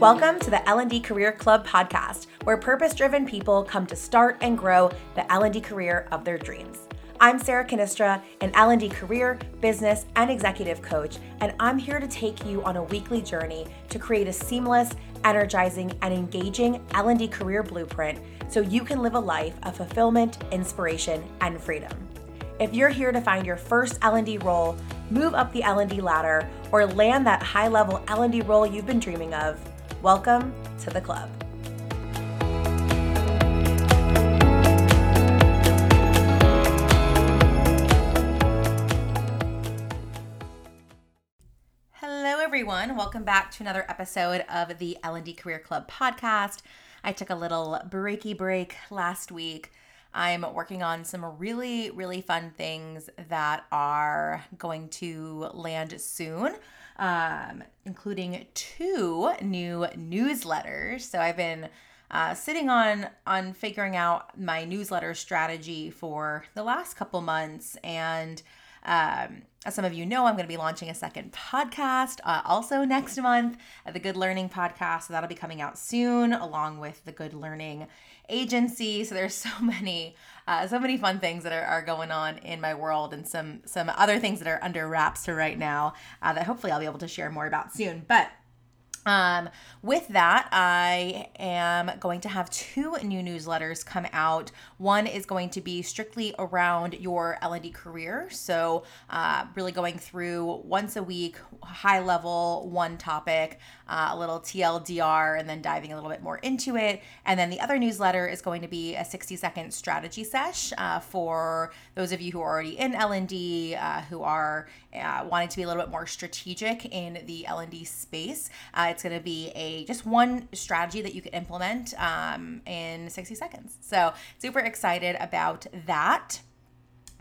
Welcome to the L&D Career Club podcast, where purpose-driven people come to start and grow the L&D career of their dreams. I'm Sarah Cannistra, an L&D career, business, and executive coach, and I'm here to take you on a weekly journey to create a seamless, energizing, and engaging L&D career blueprint so you can live a life of fulfillment, inspiration, and freedom. If you're here to find your first L&D role, move up the L&D ladder, or land that high-level L&D role you've been dreaming of, welcome to the club. Hello everyone, welcome back to another episode of the L&D Career Club podcast. I took a little breaky break last week I'm working on some really, really fun things that are going to land soon, um, including two new newsletters. So I've been uh, sitting on on figuring out my newsletter strategy for the last couple months and um, as some of you know, I'm going to be launching a second podcast uh, also next month, uh, the Good Learning podcast. So that'll be coming out soon, along with the Good Learning agency. So there's so many, uh, so many fun things that are, are going on in my world, and some some other things that are under wraps for right now uh, that hopefully I'll be able to share more about soon. But um, with that, I am going to have two new newsletters come out. One is going to be strictly around your L&D career, so uh, really going through once a week, high level, one topic, uh, a little TLDR, and then diving a little bit more into it. And then the other newsletter is going to be a 60 second strategy sesh uh, for those of you who are already in L&D, uh, who are uh, wanting to be a little bit more strategic in the L&D space. It's going to be a just one strategy that you can implement um, in 60 seconds. So super excited about that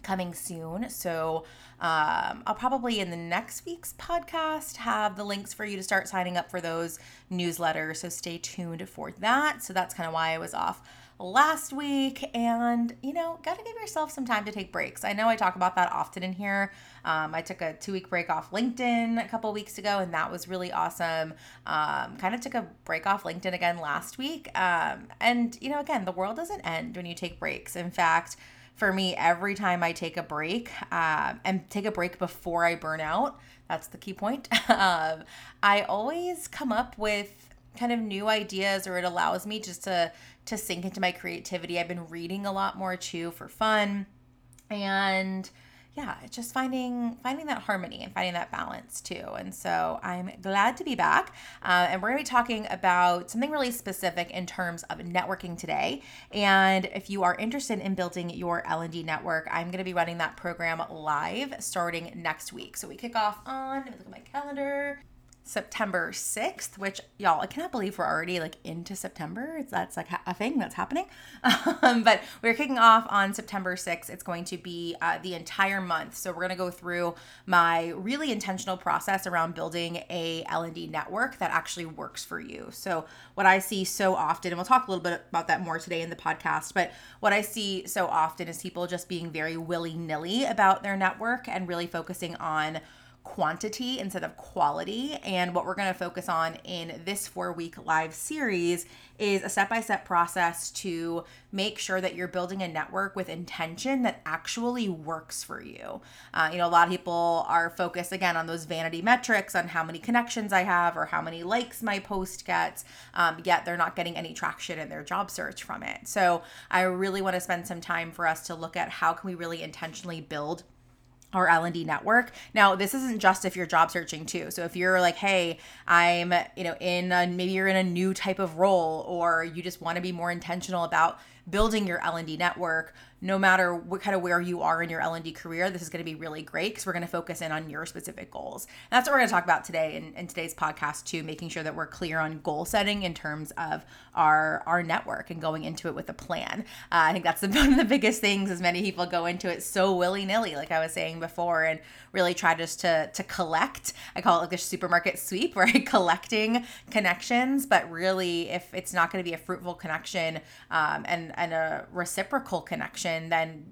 coming soon. So um, I'll probably in the next week's podcast have the links for you to start signing up for those newsletters. So stay tuned for that. So that's kind of why I was off last week. And, you know, got to give yourself some time to take breaks. I know I talk about that often in here. Um, I took a two week break off LinkedIn a couple weeks ago, and that was really awesome. Um, kind of took a break off LinkedIn again last week. Um, and, you know, again, the world doesn't end when you take breaks. In fact, for me, every time I take a break uh, and take a break before I burn out, that's the key point. um, I always come up with kind of new ideas or it allows me just to to sink into my creativity. I've been reading a lot more too for fun. And yeah, just finding finding that harmony and finding that balance too. And so I'm glad to be back. Uh, and we're to be talking about something really specific in terms of networking today. And if you are interested in building your L&D network, I'm to be running that program live starting next week. So we kick off on. Let me look at my calendar. September 6th, which y'all, I cannot believe we're already like into September. It's That's like a thing that's happening. Um, but we're kicking off on September 6th. It's going to be uh, the entire month. So we're going to go through my really intentional process around building a L&D network that actually works for you. So what I see so often, and we'll talk a little bit about that more today in the podcast, but what I see so often is people just being very willy-nilly about their network and really focusing on quantity instead of quality. And what we're going to focus on in this four week live series is a step by step process to make sure that you're building a network with intention that actually works for you. Uh, you know, a lot of people are focused again on those vanity metrics on how many connections I have or how many likes my post gets, um, yet they're not getting any traction in their job search from it. So I really want to spend some time for us to look at how can we really intentionally build our L&D network. Now, this isn't just if you're job searching too. So if you're like, "Hey, I'm, you know, in a, maybe you're in a new type of role or you just want to be more intentional about building your L&D network, no matter what kind of where you are in your L&D career, this is going to be really great because we're going to focus in on your specific goals. And that's what we're going to talk about today in, in today's podcast too, making sure that we're clear on goal setting in terms of our our network and going into it with a plan. Uh, I think that's the, one of the biggest things as many people go into it so willy-nilly, like I was saying before, and really try just to to collect. I call it like the supermarket sweep, right? Collecting connections, but really if it's not going to be a fruitful connection um, and, and a reciprocal connection, then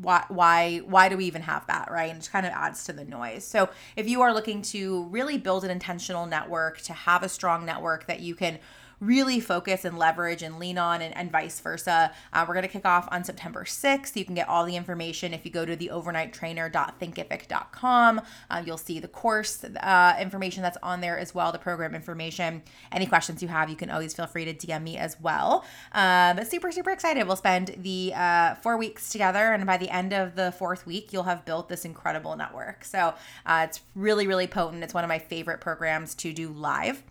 why why why do we even have that right? And it kind of adds to the noise. So if you are looking to really build an intentional network to have a strong network that you can really focus and leverage and lean on and, and vice versa. Uh, we're going to kick off on September 6th. You can get all the information if you go to the overnighttrainer.thinkific.com. Uh, you'll see the course uh, information that's on there as well, the program information. Any questions you have, you can always feel free to DM me as well. Uh, but super, super excited. We'll spend the uh, four weeks together, and by the end of the fourth week, you'll have built this incredible network. So uh, it's really, really potent. It's one of my favorite programs to do live.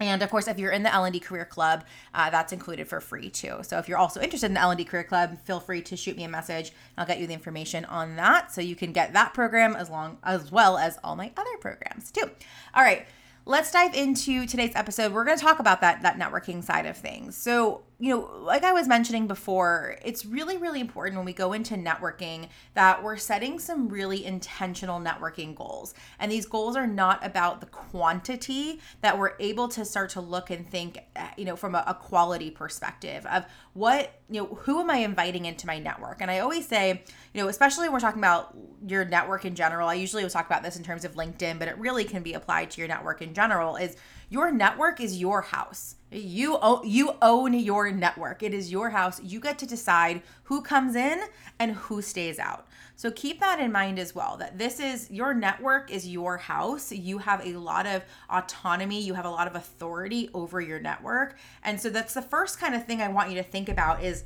And of course, if you're in the L&D Career Club, uh, that's included for free too. So if you're also interested in the L&D Career Club, feel free to shoot me a message. I'll get you the information on that, so you can get that program as long as well as all my other programs too. All right, let's dive into today's episode. We're going to talk about that that networking side of things. So you know, like I was mentioning before, it's really, really important when we go into networking that we're setting some really intentional networking goals. And these goals are not about the quantity, that we're able to start to look and think, eh, you know, from a, a quality perspective of what, you know, who am I inviting into my network? And I always say, you know, especially when we're talking about your network in general, I usually will talk about this in terms of LinkedIn, but it really can be applied to your network in general, is your network is your house you own, you own your network. It is your house. You get to decide who comes in and who stays out. So keep that in mind as well that this is your network is your house. You have a lot of autonomy, you have a lot of authority over your network. And so that's the first kind of thing I want you to think about is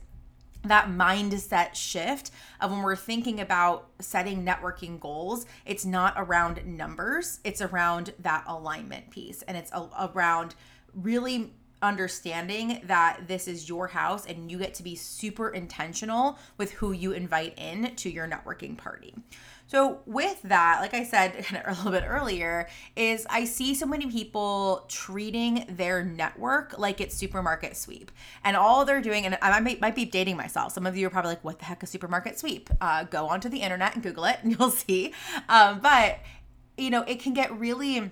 that mindset shift of when we're thinking about setting networking goals, it's not around numbers, it's around that alignment piece and it's around really understanding that this is your house and you get to be super intentional with who you invite in to your networking party. So, with that, like I said a little bit earlier, is I see so many people treating their network like it's supermarket sweep. And all they're doing, and I might, might be dating myself. Some of you are probably like, what the heck is supermarket sweep? Uh, go onto the internet and Google it and you'll see. Um, but, you know, it can get really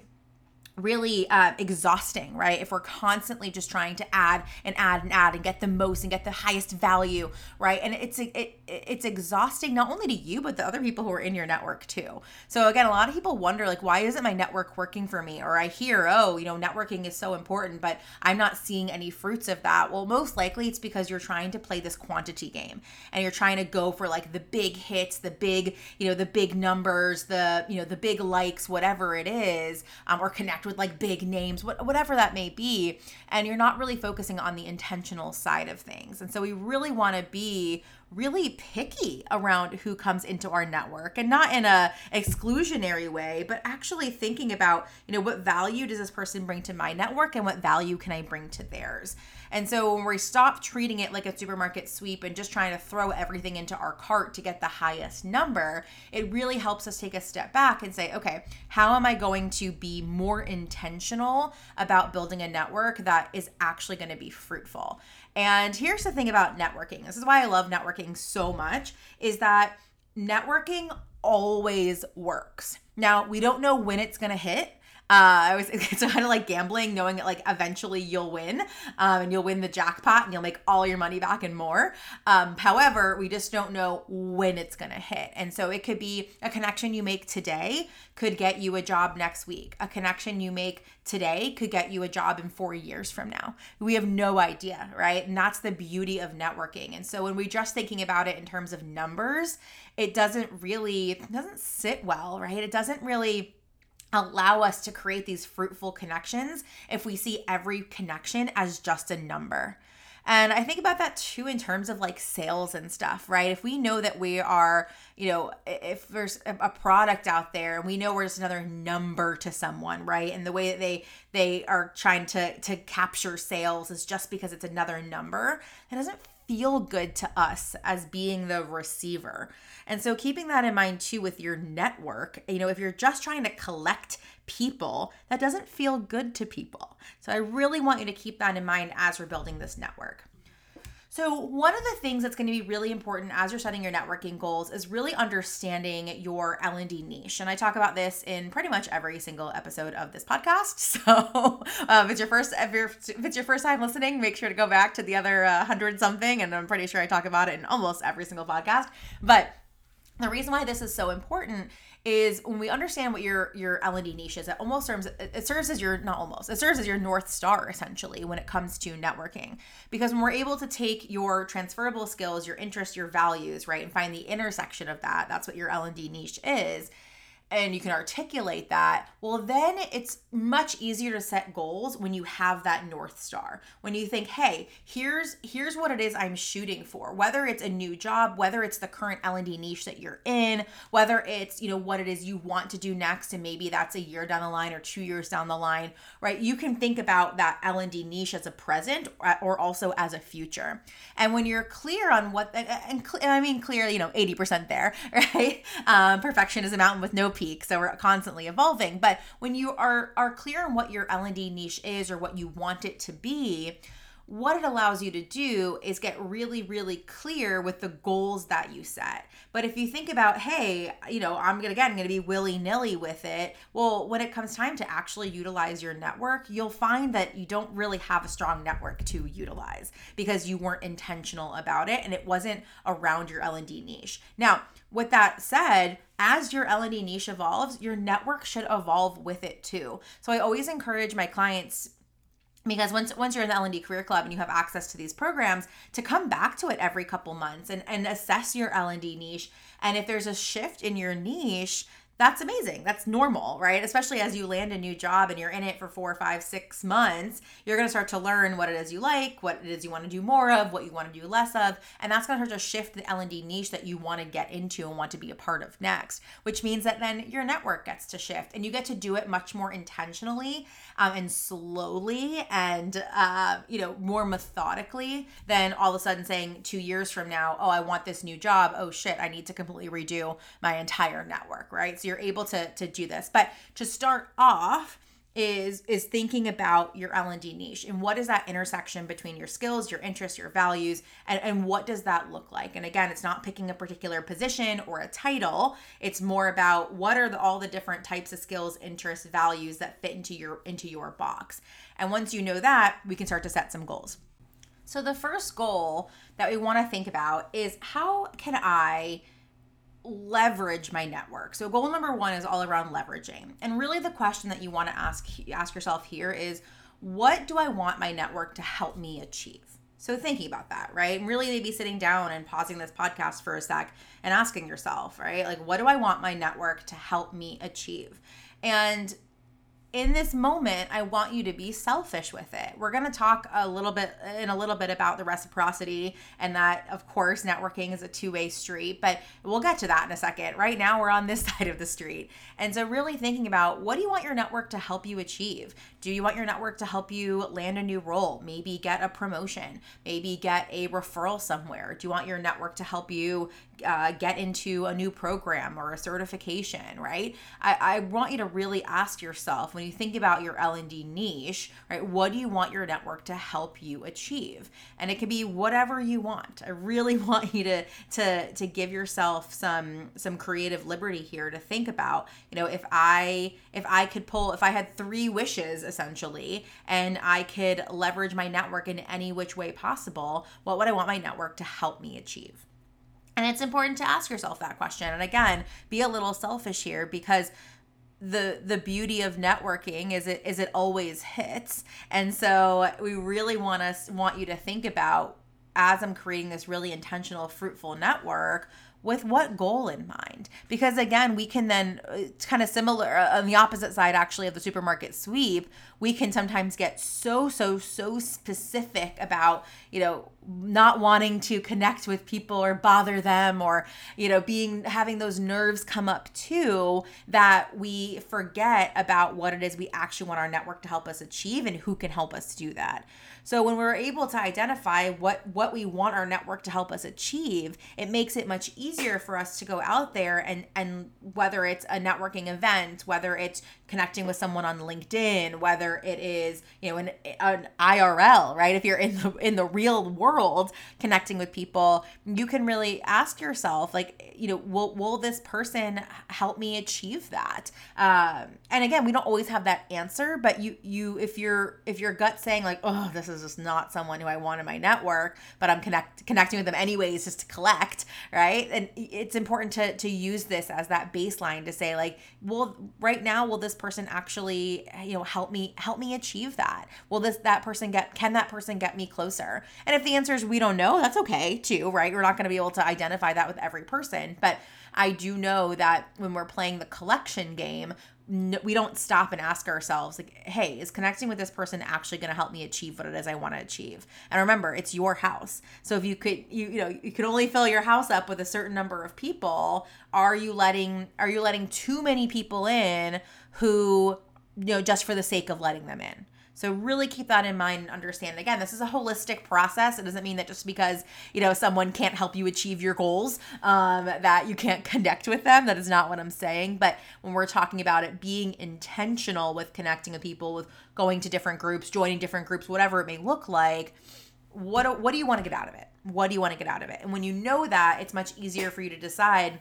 really uh, exhausting, right? If we're constantly just trying to add and add and add and get the most and get the highest value, right? And it's it, it's exhausting not only to you but the other people who are in your network too. So again, a lot of people wonder like, why isn't my network working for me? Or I hear, oh, you know, networking is so important, but I'm not seeing any fruits of that. Well, most likely it's because you're trying to play this quantity game and you're trying to go for like the big hits, the big, you know, the big numbers, the you know, the big likes, whatever it is, um, or connect with like big names, what, whatever that may be, and you're not really focusing on the intentional side of things. And so we really want to be really picky around who comes into our network and not in a exclusionary way but actually thinking about you know what value does this person bring to my network and what value can i bring to theirs and so when we stop treating it like a supermarket sweep and just trying to throw everything into our cart to get the highest number it really helps us take a step back and say okay how am i going to be more intentional about building a network that is actually going to be fruitful and here's the thing about networking. This is why I love networking so much is that networking always works. Now, we don't know when it's going to hit. Uh, I was it's kind of like gambling, knowing that like eventually you'll win, um, and you'll win the jackpot, and you'll make all your money back and more. Um, however, we just don't know when it's gonna hit, and so it could be a connection you make today could get you a job next week. A connection you make today could get you a job in four years from now. We have no idea, right? And that's the beauty of networking. And so when we're just thinking about it in terms of numbers, it doesn't really it doesn't sit well, right? It doesn't really allow us to create these fruitful connections if we see every connection as just a number. And I think about that too in terms of like sales and stuff, right? If we know that we are, you know, if there's a product out there and we know we're just another number to someone, right? And the way that they they are trying to to capture sales is just because it's another number, that doesn't feel good to us as being the receiver. And so keeping that in mind too with your network, you know, if you're just trying to collect people, that doesn't feel good to people. So I really want you to keep that in mind as we're building this network. So, one of the things that's going to be really important as you're setting your networking goals is really understanding your L&D niche. And I talk about this in pretty much every single episode of this podcast. So, um, if it's your first if, if, it's your first time listening, make sure to go back to the other uh, 100 something and I'm pretty sure I talk about it in almost every single podcast. But The reason why this is so important is when we understand what your your L&D niche is, it almost serves it serves as your not almost it serves as your north star essentially when it comes to networking. Because when we're able to take your transferable skills, your interests, your values, right, and find the intersection of that, that's what your L&D niche is and you can articulate that, well, then it's much easier to set goals when you have that North Star. When you think, hey, here's here's what it is I'm shooting for, whether it's a new job, whether it's the current L&D niche that you're in, whether it's, you know, what it is you want to do next, and maybe that's a year down the line or two years down the line, right? You can think about that L&D niche as a present or also as a future. And when you're clear on what, and I mean clear, you know, 80% there, right? Um, perfection is a mountain with no peak so we're constantly evolving. But when you are are clear on what your L&D niche is or what you want it to be what it allows you to do is get really, really clear with the goals that you set. But if you think about, hey, you know, I'm gonna again, I'm gonna be willy nilly with it. Well, when it comes time to actually utilize your network, you'll find that you don't really have a strong network to utilize because you weren't intentional about it and it wasn't around your L&D niche. Now, with that said, as your L&D niche evolves, your network should evolve with it too. So I always encourage my clients because once once you're in the L&D Career Club and you have access to these programs to come back to it every couple months and and assess your L&D niche. And if there's a shift in your niche that's amazing. That's normal, right? Especially as you land a new job and you're in it for four, five, six months, you're going to start to learn what it is you like, what it is you want to do more of, what you want to do less of, and that's going to start to shift the L and D niche that you want to get into and want to be a part of next. Which means that then your network gets to shift, and you get to do it much more intentionally um, and slowly, and uh, you know more methodically than all of a sudden saying two years from now, oh, I want this new job. Oh shit, I need to completely redo my entire network, right? So you're able to to do this. But to start off is is thinking about your L&D niche and what is that intersection between your skills, your interests, your values and and what does that look like? And again, it's not picking a particular position or a title. It's more about what are the, all the different types of skills, interests, values that fit into your into your box. And once you know that, we can start to set some goals. So the first goal that we want to think about is how can I leverage my network. So goal number 1 is all around leveraging. And really the question that you want to ask ask yourself here is what do I want my network to help me achieve? So thinking about that, right? And really maybe sitting down and pausing this podcast for a sec and asking yourself, right? Like what do I want my network to help me achieve? And in this moment, I want you to be selfish with it. We're going to talk a little bit in a little bit about the reciprocity and that, of course, networking is a two way street, but we'll get to that in a second. Right now, we're on this side of the street. And so, really thinking about what do you want your network to help you achieve? Do you want your network to help you land a new role? Maybe get a promotion, maybe get a referral somewhere. Do you want your network to help you uh, get into a new program or a certification, right? I, I want you to really ask yourself when you think about your L&D niche, right? What do you want your network to help you achieve? And it can be whatever you want. I really want you to to to give yourself some some creative liberty here to think about, you know, if I if I could pull if I had three wishes essentially and I could leverage my network in any which way possible, what would I want my network to help me achieve? And it's important to ask yourself that question. And again, be a little selfish here because the the beauty of networking is it is it always hits. And so we really want us want you to think about as I'm creating this really intentional fruitful network, with what goal in mind because again we can then it's kind of similar uh, on the opposite side actually of the supermarket sweep we can sometimes get so so so specific about you know not wanting to connect with people or bother them or you know being having those nerves come up too that we forget about what it is we actually want our network to help us achieve and who can help us do that so when we're able to identify what what we want our network to help us achieve, it makes it much easier for us to go out there and and whether it's a networking event, whether it's connecting with someone on LinkedIn, whether it is, you know, an, an IRL, right? If you're in the in the real world world connecting with people, you can really ask yourself, like, you know, will will this person help me achieve that? Um, and again, we don't always have that answer, but you you if you're if your gut saying like, oh, this is just not someone who I want in my network, but I'm connect connecting with them anyways just to collect, right? And it's important to to use this as that baseline to say like, well, right now, will this person actually, you know, help me help me achieve that? Will this that person get can that person get me closer? And if the answer is we don't know, that's okay too, right? We're not going to be able to identify that with every person, but I do know that when we're playing the collection game, we don't stop and ask ourselves like hey is connecting with this person actually going to help me achieve what it is i want to achieve? And remember it's your house. So if you could you you know you could only fill your house up with a certain number of people are you letting are you letting too many people in who you know just for the sake of letting them in so really keep that in mind and understand. Again, this is a holistic process. It doesn't mean that just because you know someone can't help you achieve your goals, um, that you can't connect with them. That is not what I'm saying. But when we're talking about it being intentional with connecting with people, with going to different groups, joining different groups, whatever it may look like, what what do you want to get out of it? What do you want to get out of it? And when you know that, it's much easier for you to decide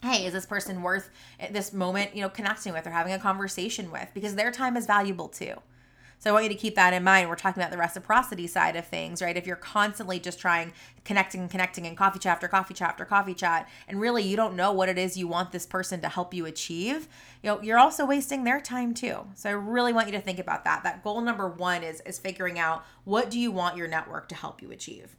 hey is this person worth this moment you know connecting with or having a conversation with because their time is valuable too so I want you to keep that in mind. We're talking about the reciprocity side of things, right? If you're constantly just trying connecting and connecting and coffee chat after coffee chat after coffee chat, and really you don't know what it is you want this person to help you achieve, you know, you're also wasting their time too. So I really want you to think about that. That goal number one is is figuring out what do you want your network to help you achieve.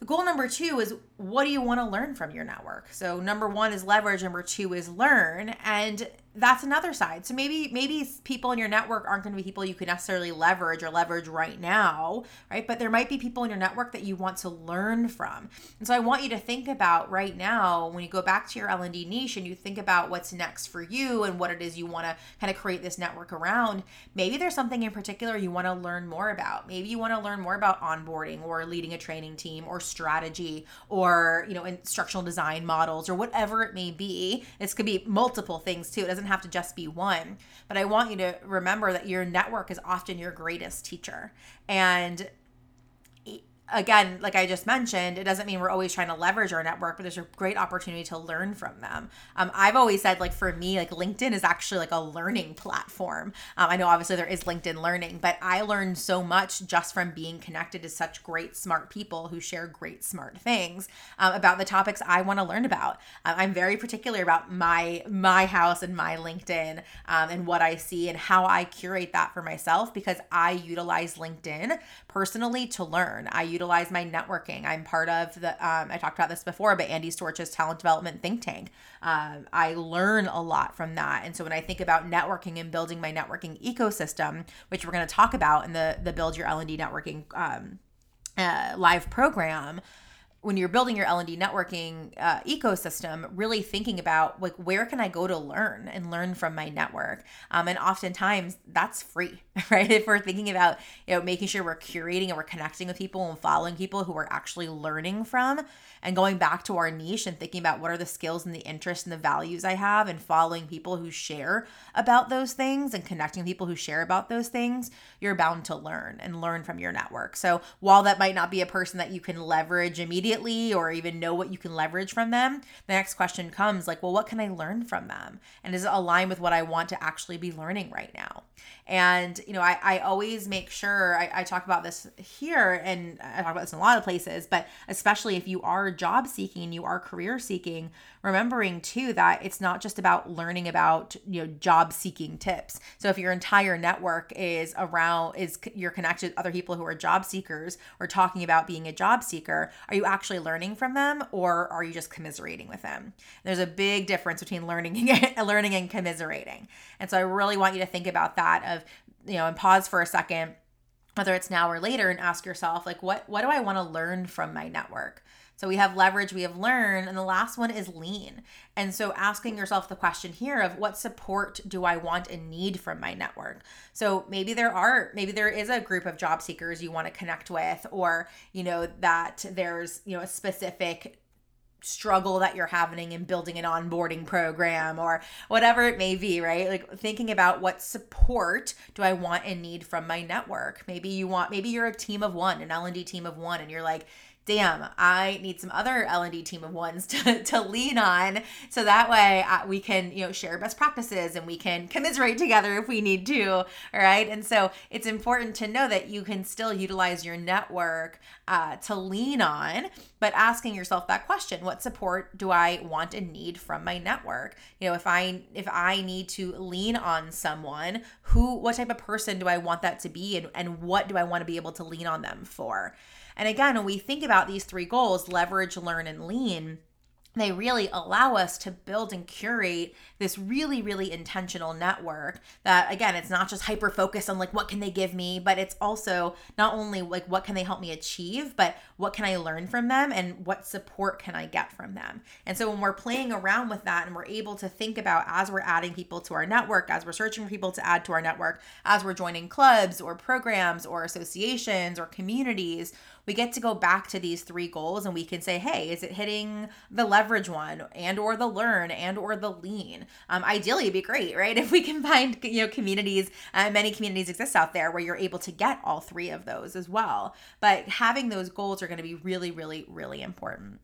The goal number two is what do you want to learn from your network? So number one is leverage, number two is learn. And that's another side. So maybe maybe people in your network aren't going to be people you can necessarily leverage or leverage right now, right? But there might be people in your network that you want to learn from. And so I want you to think about right now when you go back to your L&D niche and you think about what's next for you and what it is you want to kind of create this network around, maybe there's something in particular you want to learn more about. Maybe you want to learn more about onboarding or leading a training team or strategy or, you know, instructional design models or whatever it may be. This could be multiple things too. It doesn't doesn't have to just be one. But I want you to remember that your network is often your greatest teacher. And again, like I just mentioned, it doesn't mean we're always trying to leverage our network, but there's a great opportunity to learn from them. Um, I've always said, like, for me, like, LinkedIn is actually like a learning platform. Um, I know obviously there is LinkedIn learning, but I learned so much just from being connected to such great, smart people who share great, smart things um, about the topics I want to learn about. Um, I'm very particular about my my house and my LinkedIn um, and what I see and how I curate that for myself because I utilize LinkedIn personally to learn. I utilize my networking. I'm part of the, um, I talked about this before, but Andy Storch's talent development think tank. Um, I learn a lot from that. And so when I think about networking and building my networking ecosystem, which we're going to talk about in the, the Build Your L&D Networking um, uh, live program, when you're building your L&D networking uh, ecosystem, really thinking about like where can I go to learn and learn from my network, um, and oftentimes that's free, right? If we're thinking about you know making sure we're curating and we're connecting with people and following people who we're actually learning from, and going back to our niche and thinking about what are the skills and the interests and the values I have, and following people who share about those things and connecting people who share about those things, you're bound to learn and learn from your network. So while that might not be a person that you can leverage immediately immediately or even know what you can leverage from them, the next question comes like, well, what can I learn from them? And does it align with what I want to actually be learning right now? And, you know, I, I always make sure I, I talk about this here and I talk about this in a lot of places, but especially if you are job seeking, you are career seeking, remembering too that it's not just about learning about you know job seeking tips so if your entire network is around is you're connected with other people who are job seekers or talking about being a job seeker are you actually learning from them or are you just commiserating with them? There's a big difference between learning and learning and commiserating. And so i really want you to think about that of you know and pause for a second whether it's now or later and ask yourself like what what do i want to learn from my network so we have leverage, we have learn, and the last one is lean. And so asking yourself the question here of what support do I want and need from my network? So maybe there are, maybe there is a group of job seekers you want to connect with, or, you know, that there's, you know, a specific struggle that you're having in building an onboarding program or whatever it may be, right? Like thinking about what support do I want and need from my network. Maybe you want maybe you're a team of 1, an L&D team of 1 and you're like damn, I need some other L&D team of ones to, to lean on. So that way uh, we can, you know, share best practices and we can commiserate together if we need to. All right. And so it's important to know that you can still utilize your network uh, to lean on, but asking yourself that question, what support do I want and need from my network? You know, if I, if I need to lean on someone who, what type of person do I want that to be? And, and what do I want to be able to lean on them for? And again, when we think about these three goals leverage, learn, and lean they really allow us to build and curate this really really intentional network that again it's not just hyper focused on like what can they give me but it's also not only like what can they help me achieve but what can i learn from them and what support can i get from them. And so when we're playing around with that and we're able to think about as we're adding people to our network as we're searching for people to add to our network as we're joining clubs or programs or associations or communities we get to go back to these three goals and we can say hey is it hitting the leverage one and or the learn and or the lean? Um, ideally it'd be great right? If we can find you know communities uh, many communities exist out there where you're able to get all three of those as well. But having those goals are going to be really really really important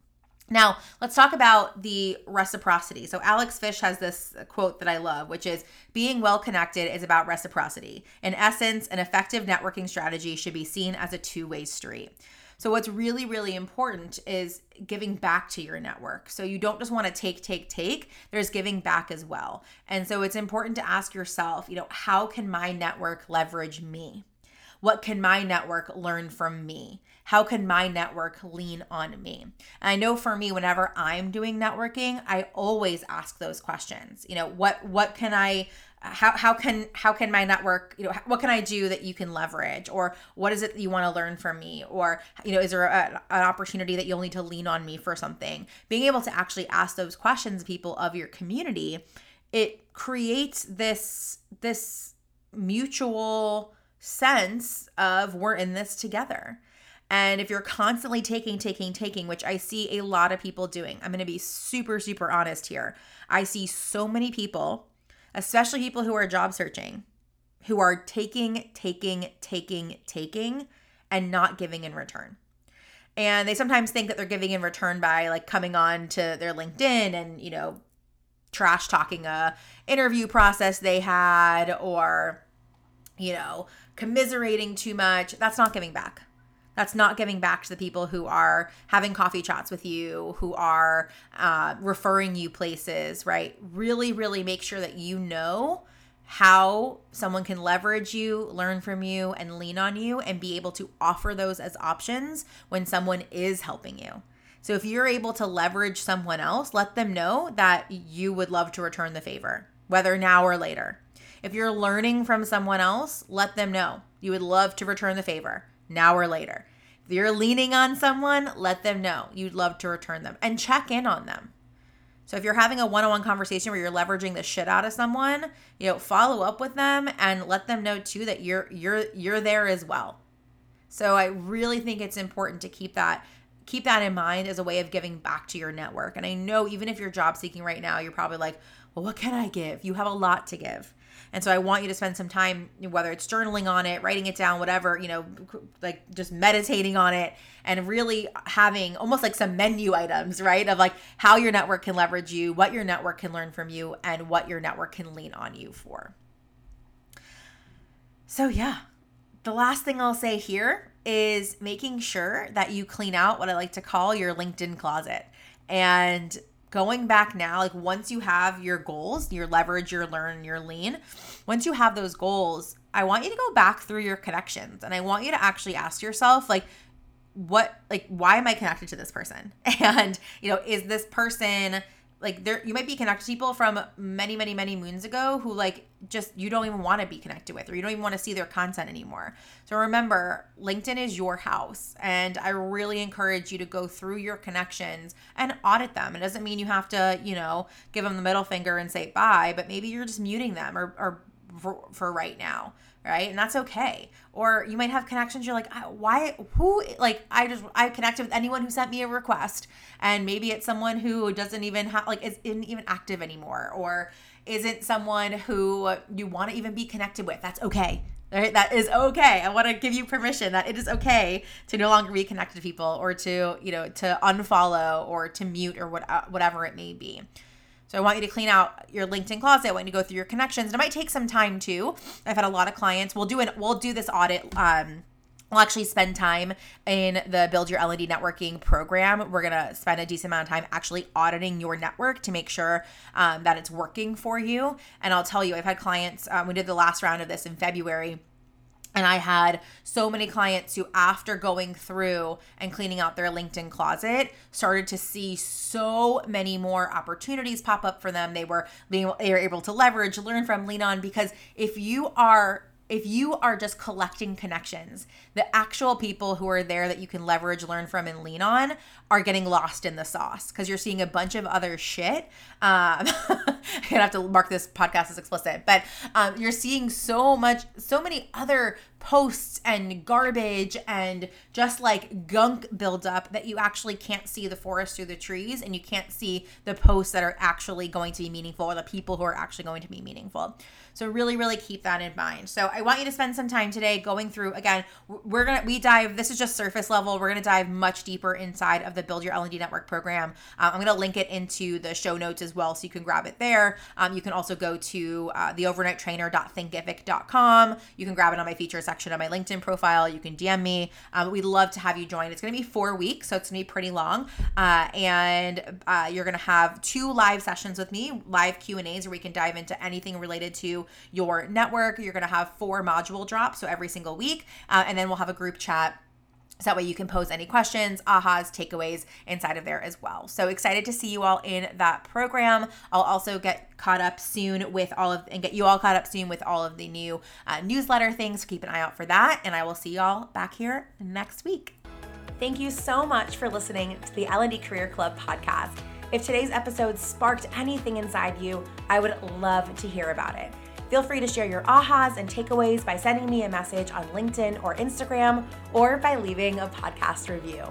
now, let's talk about the reciprocity. So, Alex Fish has this quote that I love, which is being well connected is about reciprocity. In essence, an effective networking strategy should be seen as a two way street. So, what's really, really important is giving back to your network. So, you don't just want to take, take, take, there's giving back as well. And so, it's important to ask yourself, you know, how can my network leverage me? What can my network learn from me? How can my network lean on me? And I know for me, whenever I'm doing networking, I always ask those questions. You know, what what can I how, how can how can my network you know what can i do that you can leverage or what is it that you want to learn from me or you know is there a, an opportunity that you'll need to lean on me for something being able to actually ask those questions people of your community it creates this this mutual sense of we're in this together and if you're constantly taking, taking, taking, which I see a lot of people doing, I'm going to be super, super honest here. I see so many people, especially people who are job searching, who are taking, taking, taking, taking, and not giving in return. And they sometimes think that they're giving in return by like coming on to their LinkedIn and, you know, trash talking a interview process they had or, you know, commiserating too much. That's not giving back that's not giving back to the people who are having coffee chats with you, who are uh, referring you places, right? Really, really make sure that you know how someone can leverage you, learn from you, and lean on you, and be able to offer those as options when someone is helping you. So if you're able to leverage someone else, let them know that you would love to return the favor, whether now or later. If you're learning from someone else, let them know you would love to return the favor now or later. If you're leaning on someone, let them know you'd love to return them and check in on them. So if you're having a one-on-one conversation where you're leveraging the shit out of someone, you know, follow up with them and let them know too that you're you're you're there as well. So I really think it's important to keep that keep that in mind as a way of giving back to your network. And I know even if you're job seeking right now, you're probably like, well, what can I give? You have a lot to give. And so I want you to spend some time, whether it's journaling on it, writing it down, whatever, you know, like just meditating on it and really having almost like some menu items, right? Of like how your network can leverage you, what your network can learn from you, and what your network can lean on you for. So, yeah, the last thing I'll say here is making sure that you clean out what I like to call your LinkedIn closet. And going back now, like once you have your goals, your leverage, your learn, your lean, once you have those goals, I want you to go back through your connections and I want you to actually ask yourself, like, what, like, why am I connected to this person? And, you know, is this person like there you might be connected to people from many many many moons ago who like just you don't even want to be connected with or you don't even want to see their content anymore. So remember linkedin is your house and i really encourage you to go through your connections and audit them. It doesn't mean you have to you know give them the middle finger and say bye but maybe you're just muting them or, or for, for right now right? And that's okay. Or you might have connections you're like, why, who, like, I just, I connected with anyone who sent me a request. And maybe it's someone who doesn't even have, like, isn't even active anymore or isn't someone who you want to even be connected with. That's okay. Right? That is okay. I want to give you permission that it is okay to no longer be connected to people or to, you know, to unfollow or to mute or what, uh, whatever it may be. So I want you to clean out your LinkedIn closet. I want you to go through your connections. And it might take some time too. I've had a lot of clients. We'll do it. We'll do this audit. Um, we'll actually spend time in the build your L&D networking program we're to spend a decent amount of time actually auditing your network to make sure um, that it's working for you and i'll tell you i've had clients um, we did the last round of this in february and I had so many clients who, after going through and cleaning out their LinkedIn closet, started to see so many more opportunities pop up for them. They were being they were able to leverage, learn from, lean on. Because if you are if you are just collecting connections, the actual people who are there that you can leverage, learn from, and lean on are getting lost in the sauce because you're seeing a bunch of other shit. Um, I'm gonna have to mark this podcast as explicit, but um, you're seeing so much, so many other posts and garbage and just like gunk buildup that you actually can't see the forest through the trees and you can't see the posts that are actually going to be meaningful or the people who are actually going to be meaningful. So really, really keep that in mind. So I want you to spend some time today going through again. We're gonna we dive. This is just surface level. We're gonna dive much deeper inside of the Build Your L&D Network program. Um, I'm gonna link it into the show notes as well, so you can grab it there. Um, you can also go to uh, theovernighttrainer.thinkific.com. You can grab it on my feature section of my LinkedIn profile. You can DM me. Um, we'd love to have you join. It's gonna be four weeks, so it's gonna be pretty long. Uh, and uh, you're gonna have two live sessions with me, live Q and A's, where we can dive into anything related to your network. You're going to have four module drops, so every single week. Uh, and then we'll have a group chat so that way you can pose any questions, ahas, takeaways inside of there as well. So excited to see you all in that program. I'll also get caught up soon with all of and get you all caught up soon with all of the new uh, newsletter things. Keep an eye out for that. And I will see y'all back here next week. Thank you so much for listening to the L&D Career Club podcast. If today's episode sparked anything inside you, I would love to hear about it. Feel free to share your ahas and takeaways by sending me a message on LinkedIn or Instagram or by leaving a podcast review.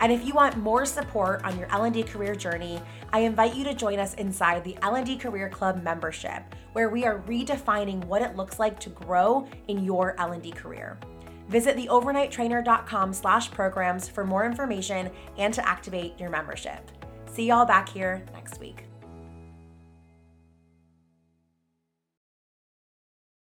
And if you want more support on your L&D career journey, I invite you to join us inside the L&D Career Club membership, where we are redefining what it looks like to grow in your L&D career. Visit theovernighttrainer.com slash programs for more information and to activate your membership. See y'all back here next week.